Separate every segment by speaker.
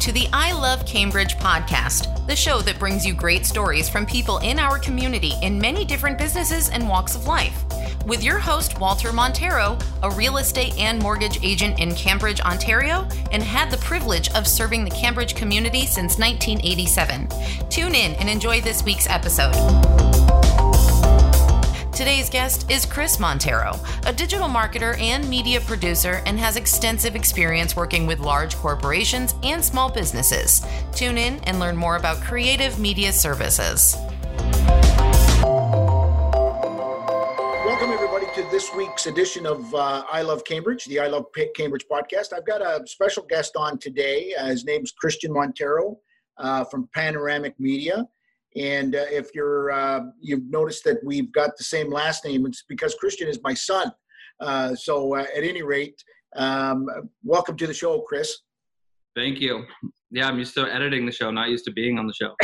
Speaker 1: to the I Love Cambridge podcast, the show that brings you great stories from people in our community in many different businesses and walks of life. With your host, Walter Monteiro, a real estate and mortgage agent in Cambridge, Ontario, and had the privilege of serving the Cambridge community since 1987. Tune in and enjoy this week's episode. Today's guest is Chris Monteiro, a digital marketer and media producer, and has extensive experience working with large corporations and small businesses. Tune in and learn more about creative media services.
Speaker 2: Welcome, everybody, to this week's edition of uh, I Love Cambridge, the I Love Cambridge podcast. I've got a special guest on today. Uh, his name's Christian Monteiro uh, from Panoramique Media. And uh, if you're uh, you've noticed that we've got the same last name, it's because Christian is my son. Uh, so uh, at any rate, um, welcome to the show, Chris.
Speaker 3: Thank you. Yeah, I'm used to editing the show, not used to being on the show.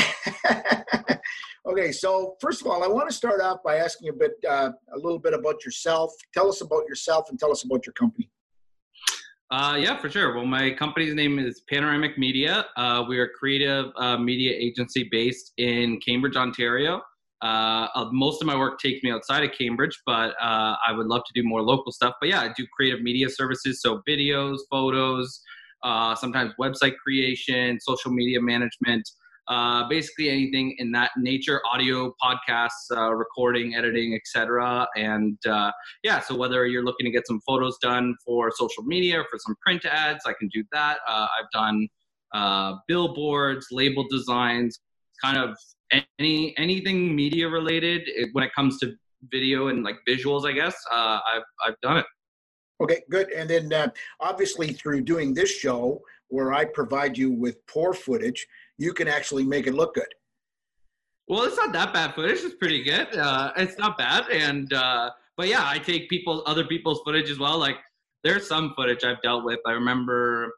Speaker 2: okay, so first of all, I want to start off by asking a bit, uh, a little bit about yourself. Tell us about yourself and tell us about your company.
Speaker 3: Uh, yeah, for sure. Well, my company's name is Panoramique Media. Uh, we're a creative uh, media agency based in Cambridge, Ontario. Uh, uh, most of my work takes me outside of Cambridge, but uh, I would love to do more local stuff. But yeah, I do creative media services, so videos, photos, sometimes website creation, social media management uh, basically anything in that nature audio podcasts uh, recording editing etc and uh, yeah so whether you're looking to get some photos done for social media for some print ads i can do that. Uh, i've done uh, billboards label designs kind of any anything media related when it comes to video and like visuals i guess uh, i've i've done it.
Speaker 2: Okay good. And then obviously through doing this show where i provide you with poor footage you can actually make it look good.
Speaker 3: Well, it's not that bad footage. It's pretty good. Uh, it's not bad, and uh, but yeah, I take people, other people's footage as well. Like there's some footage I've dealt with. I remember,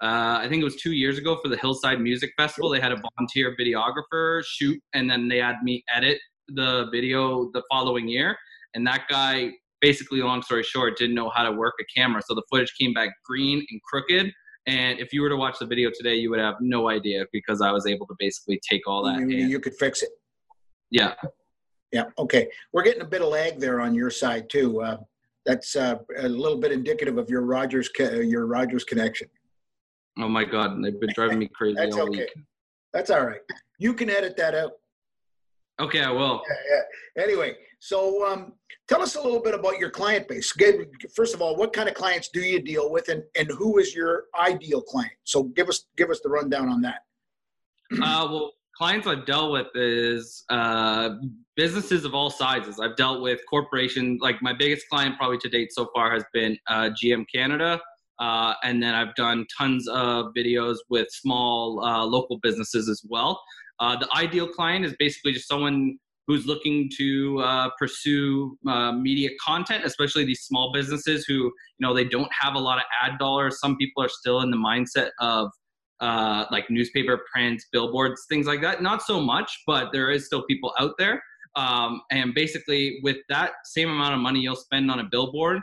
Speaker 3: uh, I think it was two years ago for the Hillside Music Festival. They had a volunteer videographer shoot, and then they had me edit the video the following year. And that guy, basically, long story short, didn't know how to work a camera, so the footage came back green and crooked and if you were to watch the video today, you would have no idea because I was able to basically take all that.
Speaker 2: You, you could fix it.
Speaker 3: Yeah.
Speaker 2: Yeah. Okay. We're getting a bit of lag there on your side too. Uh, that's uh, a little bit indicative of your Rogers your Rogers connection.
Speaker 3: Oh my God! They've been driving me crazy
Speaker 2: that's
Speaker 3: all
Speaker 2: okay.
Speaker 3: week.
Speaker 2: That's all right. You can edit that out.
Speaker 3: Okay, I will.
Speaker 2: Yeah, yeah. Anyway, so um, tell us a little bit about your client base. First of all, what kind of clients do you deal with, and, and who is your ideal client? So give us give us the rundown on that.
Speaker 3: Uh, well, clients I've dealt with is uh, businesses of all sizes. I've dealt with corporations. Like my biggest client probably to date so far has been uh, GM Canada. Uh, and then I've done tons of videos with small uh, local businesses as well. Uh, the ideal client is basically just someone who's looking to uh, pursue uh, media content, especially these small businesses who, you know, they don't have a lot of ad dollars. Some people are still in the mindset of uh, like newspaper, print, billboards, things like that. Not so much, but there is still people out there. Um, and basically, with that same amount of money you'll spend on a billboard,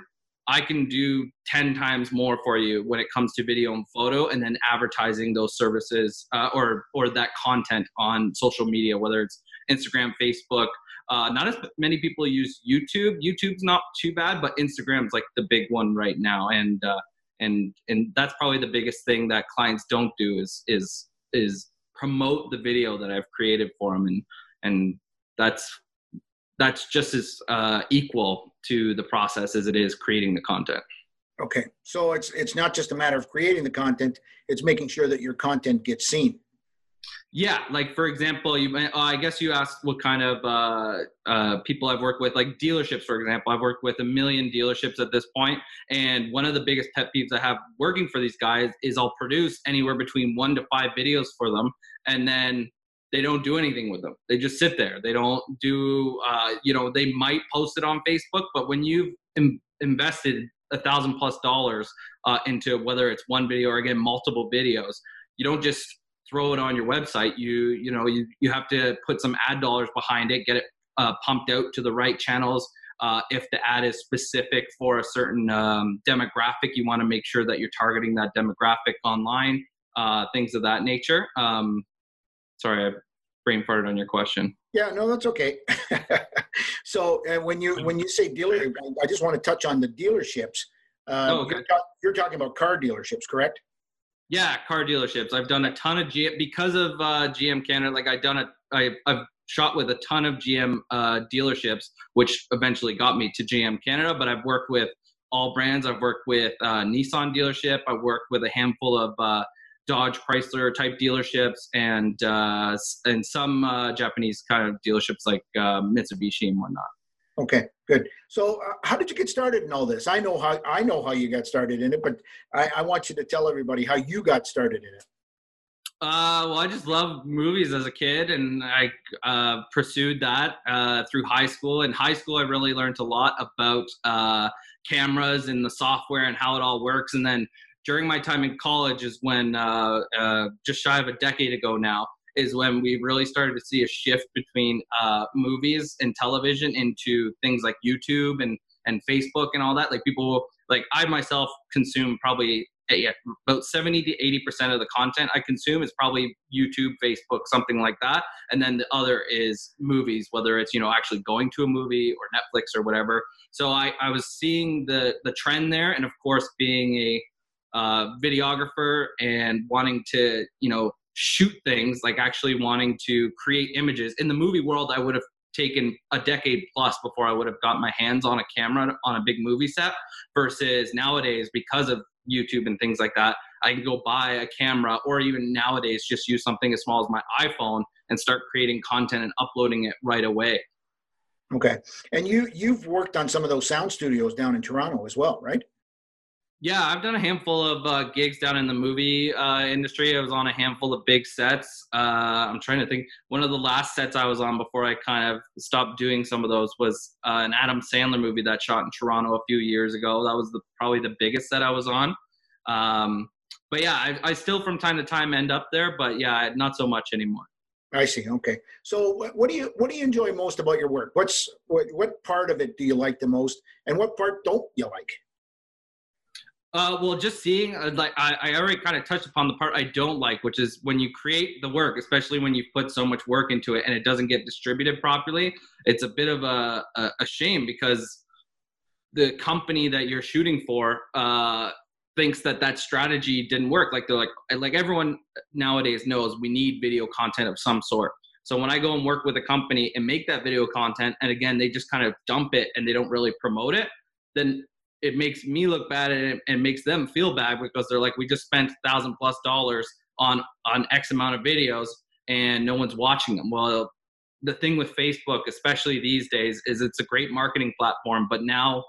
Speaker 3: I can do 10 times more for you when it comes to video and photo and then advertising those services uh, or or that content on social media whether it's Instagram, Facebook. Uh, not as many people use YouTube. YouTube's not too bad, but Instagram's like the big one right now, and uh, and and that's probably the biggest thing that clients don't do is is is promote the video that I've created for them, and and that's that's just as uh, equal to the process as it is creating the content.
Speaker 2: Okay, so it's it's not just a matter of creating the content; it's making sure that your content gets seen.
Speaker 3: Yeah, like for example, you. Uh, I guess you asked what kind of uh, uh, people I've worked with, like dealerships, for example. I've worked with a million dealerships at this point, and one of the biggest pet peeves I have working for these guys is I'll produce anywhere between one to five videos for them, and then they don't do anything with them. They just sit there. They don't do. Uh, you know, they might post it on Facebook, but when you've invested a thousand plus dollars uh, into whether it's one video or again multiple videos, you don't just throw it on your website you you know you, you have to put some ad dollars behind it get it uh, pumped out to the right channels uh, if the ad is specific for a certain um, demographic you want to make sure that you're targeting that demographic online uh, things of that nature. Um, sorry, I brain farted on your question.
Speaker 2: Yeah, no, that's okay. so uh, when you when you say dealer, I just want to touch on the dealerships. Uh, oh, okay. you're, ta- you're, talking about car dealerships, correct?
Speaker 3: Yeah, car dealerships. I've done a ton of GM because of uh, GM Canada. Like I've done it. I, I've shot with a ton of GM uh, dealerships, which eventually got me to GM Canada. But I've worked with all brands. I've worked with uh, Nissan dealership. I've worked with a handful of uh, Dodge, Chrysler type dealerships, and uh, and some uh, Japanese kind of dealerships like uh, Mitsubishi and whatnot.
Speaker 2: Okay, good. So, uh, how did you get started in all this? I know how I know how you got started in it, but I, I want you to tell everybody how you got started in it.
Speaker 3: Uh, well, I just loved movies as a kid, and I uh, pursued that uh, through high school. In high school, I really learned a lot about uh, cameras and the software and how it all works. And then during my time in college is when, uh, uh, just shy of a decade ago now, is when we really started to see a shift between movies and television into things like YouTube and and Facebook and all that. Like people, like I myself consume probably yeah, about 70 to 80 percent of the content I consume is probably YouTube, Facebook, something like that, and then the other is movies, whether it's you know actually going to a movie or Netflix or whatever. So I, I was seeing the the trend there, and of course being a uh, videographer and wanting to you know shoot things like actually wanting to create images in the movie world, I would have taken a decade plus before I would have got my hands on a camera on a big movie set versus nowadays because of YouTube and things like that, I can go buy a camera or even nowadays just use something as small as my iPhone and start creating content and uploading it right away.
Speaker 2: Okay. And you you've worked on some of those sound studios down in Toronto as well, right?
Speaker 3: Yeah, I've done a handful of uh, gigs down in the movie uh, industry. I was on a handful of big sets. Uh, I'm trying to think. One of the last sets I was on before I kind of stopped doing some of those was uh, an Adam Sandler movie that shot in Toronto a few years ago. That was the, probably the biggest set I was on. Um, but yeah, I, I still from time to time end up there, but yeah, not so much anymore.
Speaker 2: I see. Okay. So what do you what do you enjoy most about your work? What's what what part of it do you like the most, and what part don't you like?
Speaker 3: Uh, well, just seeing, uh, like, I, I already kind of touched upon the part I don't like, which is when you create the work, especially when you put so much work into it and it doesn't get distributed properly. It's a bit of a, a, a shame because the company that you're shooting for uh, thinks that that strategy didn't work. Like they're like, like everyone nowadays knows we need video content of some sort. So when I go and work with a company and make that video content, and again they just kind of dump it and they don't really promote it, then it makes me look bad and, and makes them feel bad because they're like, we just spent thousand plus dollars on on X amount of videos and no one's watching them. Well, the thing with Facebook, especially these days, is it's a great marketing platform, but now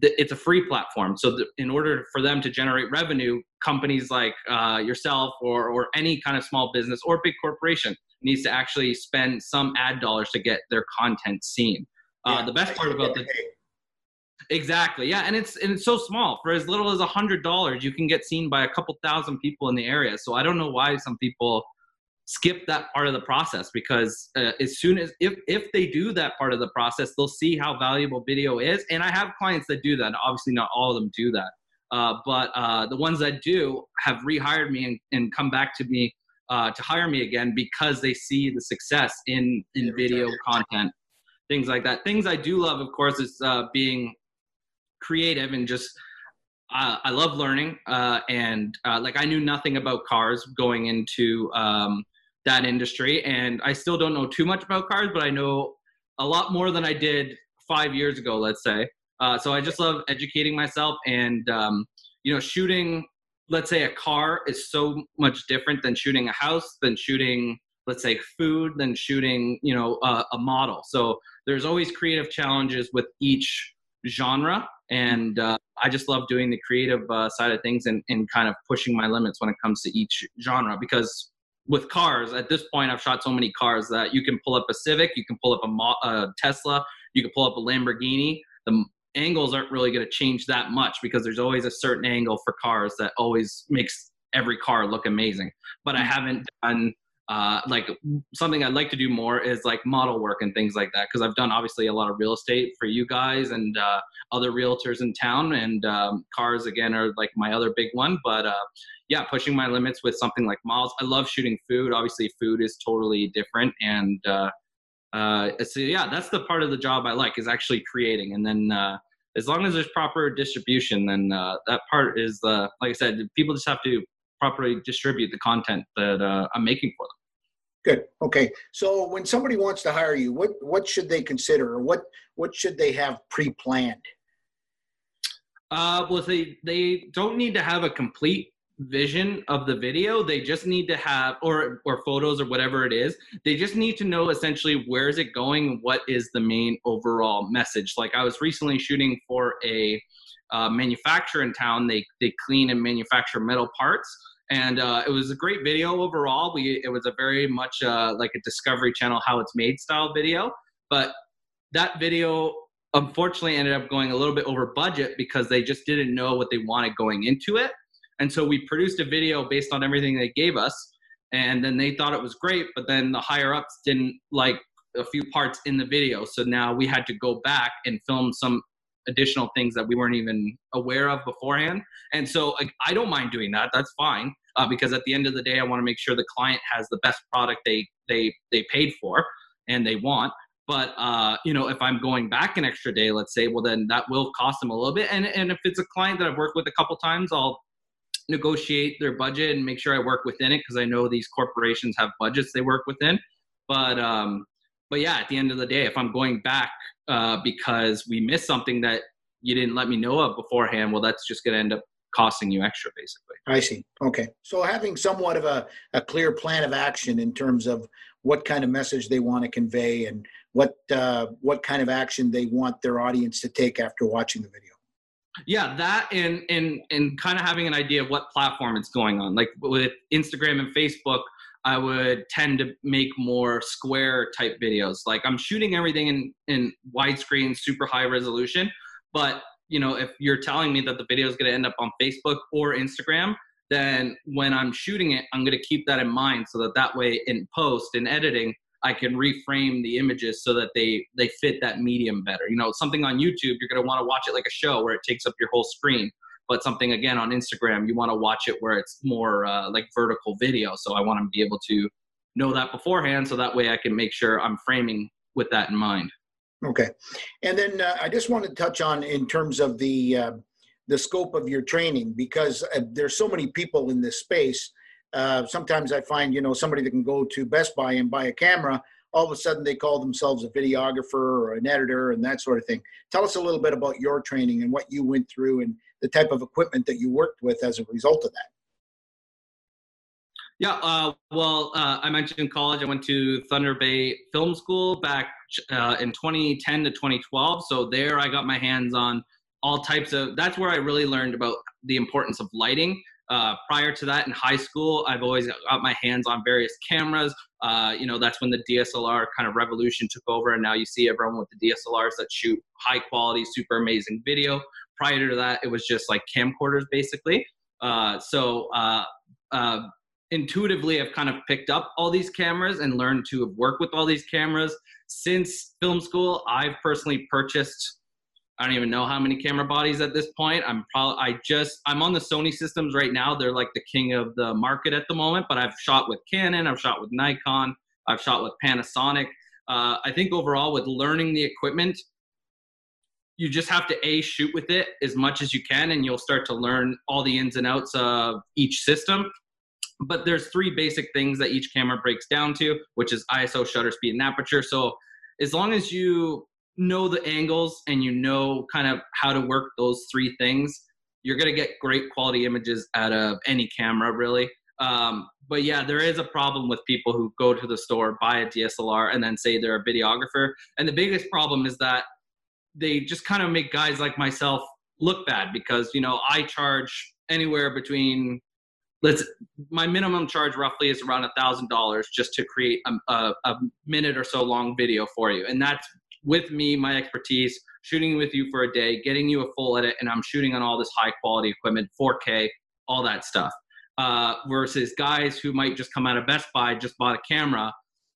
Speaker 3: it's a free platform. So in order for them to generate revenue, companies like uh, yourself or or any kind of small business or big corporation needs to actually spend some ad dollars to get their content seen. Uh, yeah. The best part about the Exactly. Yeah, and it's and it's so small. For as little as a hundred dollars, you can get seen by a couple thousand people in the area. So I don't know why some people skip that part of the process because uh, as soon as if if they do that part of the process, they'll see how valuable video is. And I have clients that do that. Obviously, not all of them do that, uh, but uh, the ones that do have rehired me and, and come back to me uh, to hire me again because they see the success in in video content, things like that. Things I do love, of course, is uh, being creative and just uh, I love learning. Uh, and uh, like I knew nothing about cars going into um, that industry, and I still don't know too much about cars, but I know a lot more than I did five years ago, let's say. Uh, so I just love educating myself and um, you know shooting. Let's say a car is so much different than shooting a house, than shooting let's say food, than shooting you know a model. So there's always creative challenges with each genre and uh, i just love doing the creative uh, side of things and, and kind of pushing my limits when it comes to each genre because with cars at this point i've shot so many cars that you can pull up a civic you can pull up a, Mo- a tesla you can pull up a lamborghini. The angles aren't really going to change that much because there's always a certain angle for cars that always makes every car look amazing. But i mm. haven't done uh, like something I'd like to do more is like model work and things like that because I've done obviously a lot of real estate for you guys and uh, other realtors in town and um, cars again are like my other big one but uh, yeah pushing my limits with something like models I love shooting food obviously food is totally different and uh, uh, so yeah that's the part of the job I like is actually creating and then uh, as long as there's proper distribution then that part is like I said people just have to properly distribute the content that uh, I'm making for them.
Speaker 2: Good. Okay. So when somebody wants to hire you, what what should they consider, or what what should they have pre-planned?
Speaker 3: Uh, well, they they don't need to have a complete vision of the video. They just need to have or or photos or whatever it is. They just need to know essentially where is it going, what is the main overall message. Like I was recently shooting for a uh, manufacturer in town. They they clean and manufacture metal parts and uh, it was a great video overall. We it was a very much uh, like a Discovery Channel how it's made style video, but that video unfortunately ended up going a little bit over budget because they just didn't know what they wanted going into it, and so we produced a video based on everything they gave us, and then they thought it was great, but then the higher ups didn't like a few parts in the video, so now we had to go back and film some additional things that we weren't even aware of beforehand. And so like, I don't mind doing that. That's fine uh, because at the end of the day, I want to make sure the client has the best product they they they paid for and they want. But uh, you know, if I'm going back an extra day, let's say, well, then that will cost them a little bit. And and if it's a client that I've worked with a couple times, I'll negotiate their budget and make sure I work within it because I know these corporations have budgets they work within. But um, but yeah, at the end of the day, if I'm going back uh, because we missed something that you didn't let me know of beforehand, well, that's just going to end up costing you extra basically.
Speaker 2: I see. Okay. So having somewhat of a, a clear plan of action in terms of what kind of message they want to convey and what uh, what kind of action they want their audience to take after watching the video.
Speaker 3: Yeah that and and and kind of having an idea of what platform it's going on. Like with instagram and facebook i would tend to make more square type videos like i'm shooting everything in in widescreen super high resolution but you know, if you're telling me that the video is going to end up on Facebook or Instagram, then when I'm shooting it, I'm going to keep that in mind so that that way in post and editing, I can reframe the images so that they they fit that medium better. You know, something on YouTube, you're going to want to watch it like a show where it takes up your whole screen. But something again on Instagram, you want to watch it where it's more uh, like vertical video. So I want to be able to know that beforehand, so that way I can make sure I'm framing with that in mind.
Speaker 2: Okay, and then uh, I just want to touch on in terms of the uh, the scope of your training because uh, there's so many people in this space. Uh, sometimes I find you know somebody that can go to Best Buy and buy a camera. All of a sudden, they call themselves a videographer or an editor and that sort of thing. Tell us a little bit about your training and what you went through and the type of equipment that you worked with as a result of that.
Speaker 3: Yeah, uh, well, uh, I mentioned in college. I went to Thunder Bay Film School back uh, in 2010 to 2012. So there, I got my hands on all types of. That's where I really learned about the importance of lighting. Uh, prior to that, in high school, I've always got my hands on various cameras. Uh, you know, that's when the DSLR kind of revolution took over, and now you see everyone with the DSLRs that shoot high quality, super amazing video. Prior to that, it was just like camcorders, basically. Uh, so intuitively I've kind of picked up all these cameras and learned to work with all these cameras. Since film school, I've personally purchased I don't even know how many camera bodies at this point. I'm probably I just I'm on the Sony systems right now. They're like the king of the market at the moment. But I've shot with Canon, I've shot with Nikon, I've shot with Panasonic. Uh, I think overall with learning the equipment, you just have to a shoot with it as much as you can, and you'll start to learn all the ins and outs of each system but there's three basic things that each camera breaks down to, which is ISO, shutter speed, and aperture. So as long as you know the angles and you know kind of how to work those three things, you're gonna get great quality images out of any camera, really. Um, but yeah, there is a problem with people who go to the store, buy a DSLR, and then say they're a videographer. And the biggest problem is that they just kind of make guys like myself look bad because you know I charge anywhere between let's my minimum charge roughly is around a thousand dollars just to create a, a, a, minute or so long video for you and that's with me my expertise shooting with you for a day getting you a full edit and i'm shooting on all this high quality equipment 4k all that stuff uh, versus guys who might just come out of Best Buy, just bought a camera.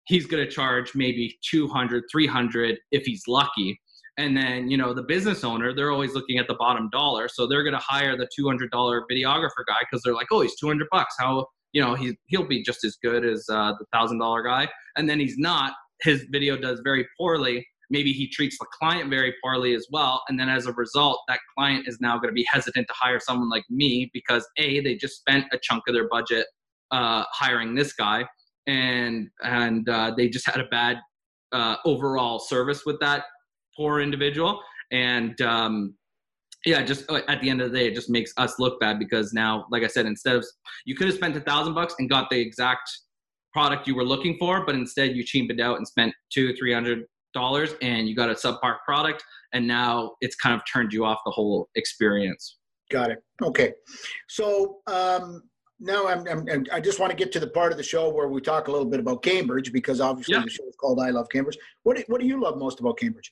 Speaker 3: He's going to charge maybe 200, 300 if he's lucky. And then, you know, the business owner, they're always looking at the bottom dollar. So they're going to hire the $200 videographer guy because they're like, oh, he's 200 bucks. How, you know, he, he'll be just as good as uh, the $1,000 guy. And then he's not. His video does very poorly maybe he treats the client very poorly as well and then as a result that client is now going to be hesitant to hire someone like me because a they just spent a chunk of their budget uh, hiring this guy and and uh, they just had a bad uh, overall service with that poor individual and um, yeah just uh, at the end of the day it just makes us look bad because now like i said instead of you could have spent a thousand bucks and got the exact product you were looking for but instead you cheaped out and spent two three hundred dollars and you got a subpar product and now it's kind of turned you off the whole experience
Speaker 2: got it okay so um now I'm, I'm, i just want to get to the part of the show where we talk a little bit about Cambridge because obviously yeah. the show is called I Love Cambridge. What do, what do you love most about Cambridge?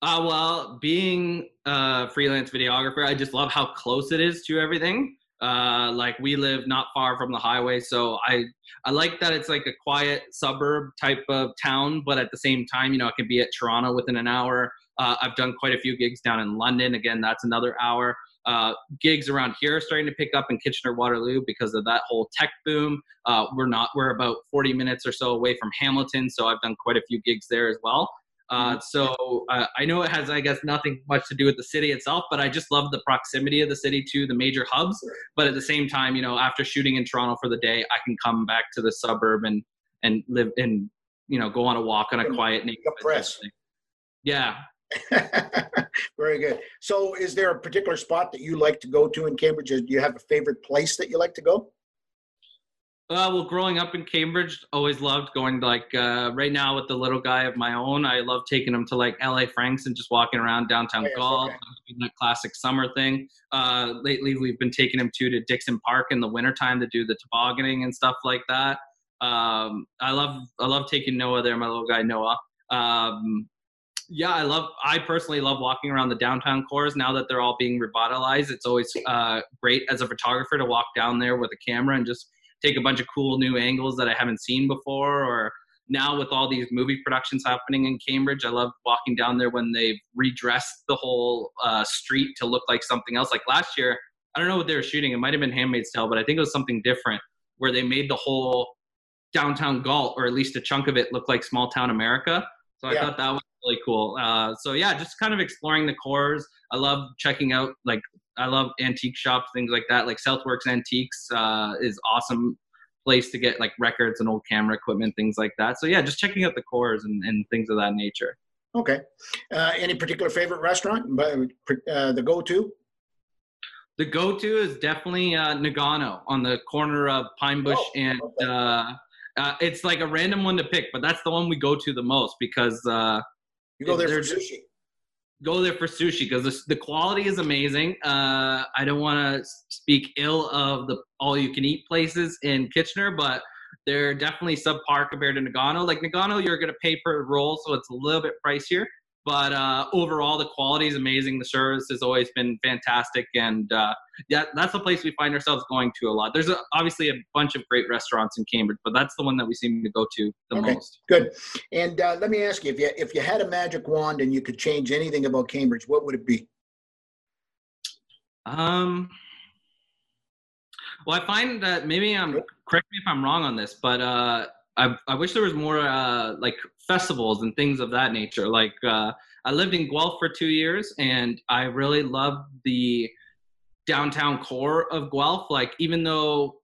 Speaker 3: Uh, well, being a freelance videographer, I just love how close it is to everything. Uh, like we live not far from the highway, so I I like that it's like a quiet suburb type of town, but at the same time, you know, it can be at Toronto within an hour. Uh, I've done quite a few gigs down in London. Again, that's another hour. Uh, gigs around here are starting to pick up in Kitchener Waterloo because of that whole tech boom. Uh, we're not we're about 40 minutes or so away from Hamilton, so I've done quite a few gigs there as well. Uh, mm-hmm. so uh, I know it has, I guess, nothing much to do with the city itself, but I just love the proximity of the city to the major hubs. But at the same time, you know, after shooting in Toronto for the day, I can come back to the suburb and and live and you know go on a walk on a quiet neighborhood. Yeah.
Speaker 2: Very good. So, is there a particular spot that you like to go to in Cambridge? Do you have a favorite place that you like to go?
Speaker 3: Uh, well, growing up in Cambridge, always loved going to like uh, right now with the little guy of my own. I love taking him to like LA Franks and just walking around downtown oh, yes, golf, okay. that classic summer thing. Uh, lately, we've been taking him to to Dickson Park in the wintertime to do the tobogganing and stuff like that. Um, I love I love taking Noah there, my little guy Noah. Um, yeah, I love. I personally love walking around the downtown cores now that they're all being revitalized. It's always uh, great as a photographer to walk down there with a camera and just take a bunch of cool new angles that I haven't seen before. Or now with all these movie productions happening in Cambridge, I love walking down there when they've redressed the whole uh, street to look like something else. Like last year, I don't know what they were shooting. It might have been Handmaid's Tale, but I think it was something different where they made the whole downtown Galt, or at least a chunk of it, look like small town America. So I yeah. thought that was really cool. Uh, so yeah, just kind of exploring the cores. I love checking out like I love antique shops, things like that. Like Southworks Antiques uh, is awesome place to get like records and old camera equipment, things like that. So yeah, just checking out the cores and, and things of that nature.
Speaker 2: Okay. Uh, any particular favorite restaurant? Uh, the go-to?
Speaker 3: The go-to is definitely uh, Nagano on the corner of Pine Bush oh, and okay. uh, uh, it's like a random one to pick, but that's the one we go to the most because uh,
Speaker 2: you go there for sushi
Speaker 3: go there for sushi because the, the quality is amazing. Uh, I don't want to speak ill of the all you can eat places in Kitchener, but they're definitely subpar compared to Nagano. Like Nagano, you're going to pay per roll, so it's a little bit pricier. But uh, overall, the quality is amazing. The service has always been fantastic, and uh, yeah, that's the place we find ourselves going to a lot. There's a, obviously a bunch of great restaurants in Cambridge, but that's the one that we seem to go to the okay, most.
Speaker 2: Good. And uh, let me ask you: if you if you had a magic wand and you could change anything about Cambridge, what would it be?
Speaker 3: Um. Well, I find that maybe I'm correct me if I'm wrong on this, but uh, I, I wish there was more uh, like festivals and things of that nature. Like uh, I lived in Guelph for two years, and I really loved the downtown core of Guelph. Like even though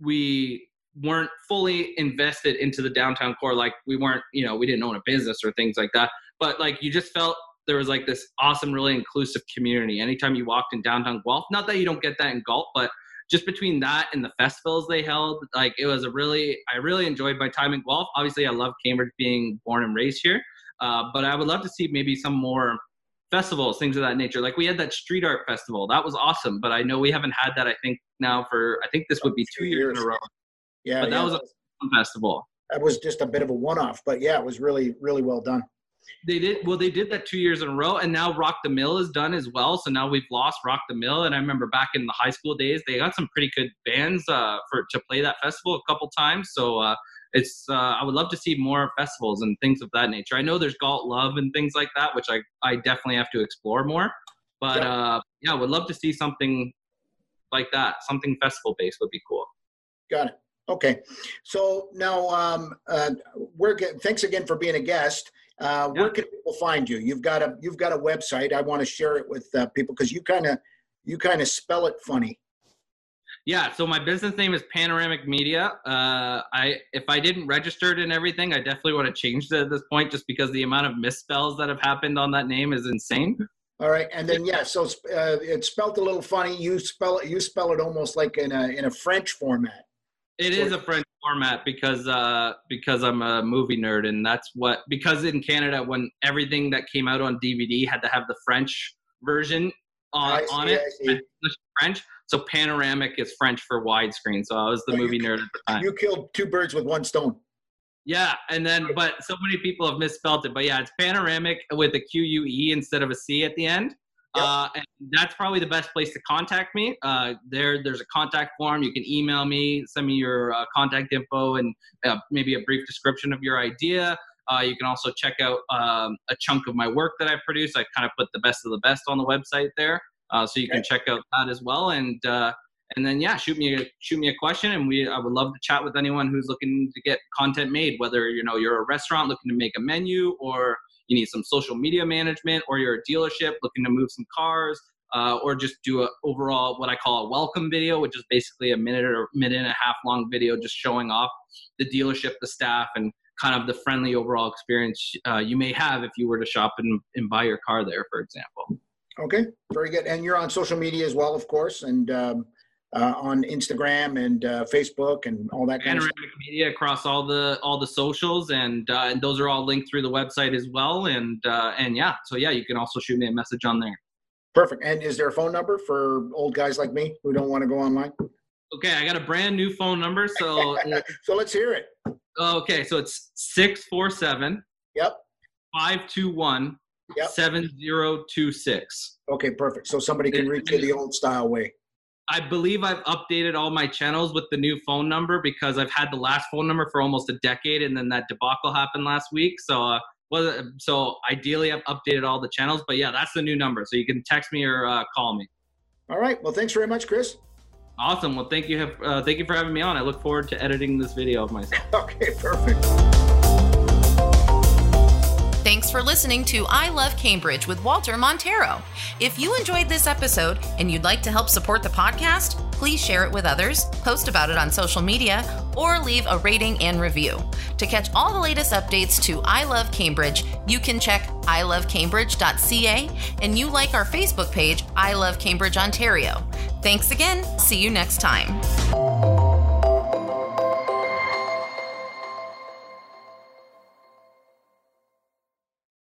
Speaker 3: we weren't fully invested into the downtown core, like we weren't, you know, we didn't own a business or things like that. But like you just felt there was like this awesome, really inclusive community. Anytime you walked in downtown Guelph, not that you don't get that in Galt, but just between that and the festivals they held, like it was a really, I really enjoyed my time in Guelph. Obviously, I love Cambridge being born and raised here, uh, but I would love to see maybe some more festivals, things of that nature. Like we had that street art festival, that was awesome. But I know we haven't had that. I think now for I think this would be two years, in a row.
Speaker 2: Yeah,
Speaker 3: but
Speaker 2: that
Speaker 3: yeah. was a festival.
Speaker 2: That was just a bit of a one-off, but yeah, it was really really well done.
Speaker 3: They did well. They did that two years in a row, and now Rock the Mill is done as well. So now we've lost Rock the Mill, and I remember back in the high school days, they got some pretty good bands uh, for to play that festival a couple times. So uh, it's uh, I would love to see more festivals and things of that nature. I know there's Galt Love and things like that, which I I definitely have to explore more. But yeah, uh, yeah would love to see something like that. Something festival based would be cool.
Speaker 2: Got it. Okay, so now um, uh, we're thanks again for being a guest. Uh, yeah. Where can people find you? You've got a you've got a website. I want to share it with uh, people because you kind of you kind of spell it funny.
Speaker 3: Yeah, so my business name is Panoramique Media. Uh, I if I didn't register it and everything, I definitely would have changed it at this point, just because the amount of misspells that have happened on that name is insane.
Speaker 2: All right, and then yeah, so uh, it's spelled a little funny. You spell it. You spell it almost like in a in a French format.
Speaker 3: It is a French format because uh, because I'm a movie nerd, and that's what because in Canada when everything that came out on DVD had to have the French version on, see, on it, French. So panoramic is French for widescreen. So I was the so movie nerd at the time.
Speaker 2: You killed two birds with one stone.
Speaker 3: Yeah, and then but so many people have misspelled it. But yeah, it's panoramic with a Q U E instead of a C at the end. Yep. Uh, and that's probably the best place to contact me. Uh, there, there's a contact form. You can email me, send me your uh, contact info, and uh, maybe a brief description of your idea. Uh, you can also check out um, a chunk of my work that I produce. I kind of put the best of the best on the website there, uh, so you can check out that as well. And and then yeah, shoot me a shoot me a question, and we I would love to chat with anyone who's looking to get content made. Whether you know you're a restaurant looking to make a menu, or you need some social media management, or you're a dealership looking to move some cars, uh, or just do a overall what I call a welcome video, which is basically a minute or minute and a half long video just showing off the dealership, the staff, and kind of the friendly overall experience uh, you may have if you were to shop and, and buy your car there, for example.
Speaker 2: Okay, very good. And you're on social media as well, of course, and um, uh, on Instagram and uh, Facebook and all that kind
Speaker 3: Panoramic of stuff. media across all the all the socials, and uh, and those are all linked through the website as well. And uh, and yeah, so yeah, you can also shoot me a message on there.
Speaker 2: Perfect. And is there a phone number for old guys like me who don't want to go online?
Speaker 3: Okay, I got a brand new phone number, so
Speaker 2: so let's hear it.
Speaker 3: Okay, so it's six four seven.
Speaker 2: Yep.
Speaker 3: Five two one. Yep. Seven zero two six.
Speaker 2: Okay, perfect. So somebody can reach you the old style way.
Speaker 3: I believe I've updated all my channels with the new phone number because I've had the last phone number for almost a decade, and then that debacle happened last week. So, uh, was so ideally I've updated all the channels, but yeah, that's the new number. So you can text me or uh, call me.
Speaker 2: All right. Well, thanks very much, Chris.
Speaker 3: Awesome. Well, thank you. Have, uh, thank you for having me on. I look forward to editing this video of myself.
Speaker 2: okay. Perfect.
Speaker 1: For listening to I Love Cambridge with Walter Monteiro. If you enjoyed this episode and you'd like to help support the podcast, please share it with others, post about it on social media, or leave a rating and review. To catch all the latest updates to I Love Cambridge, you can check ilovecambridge.ca and you like our Facebook page, I Love Cambridge Ontario. Thanks again. See you next time.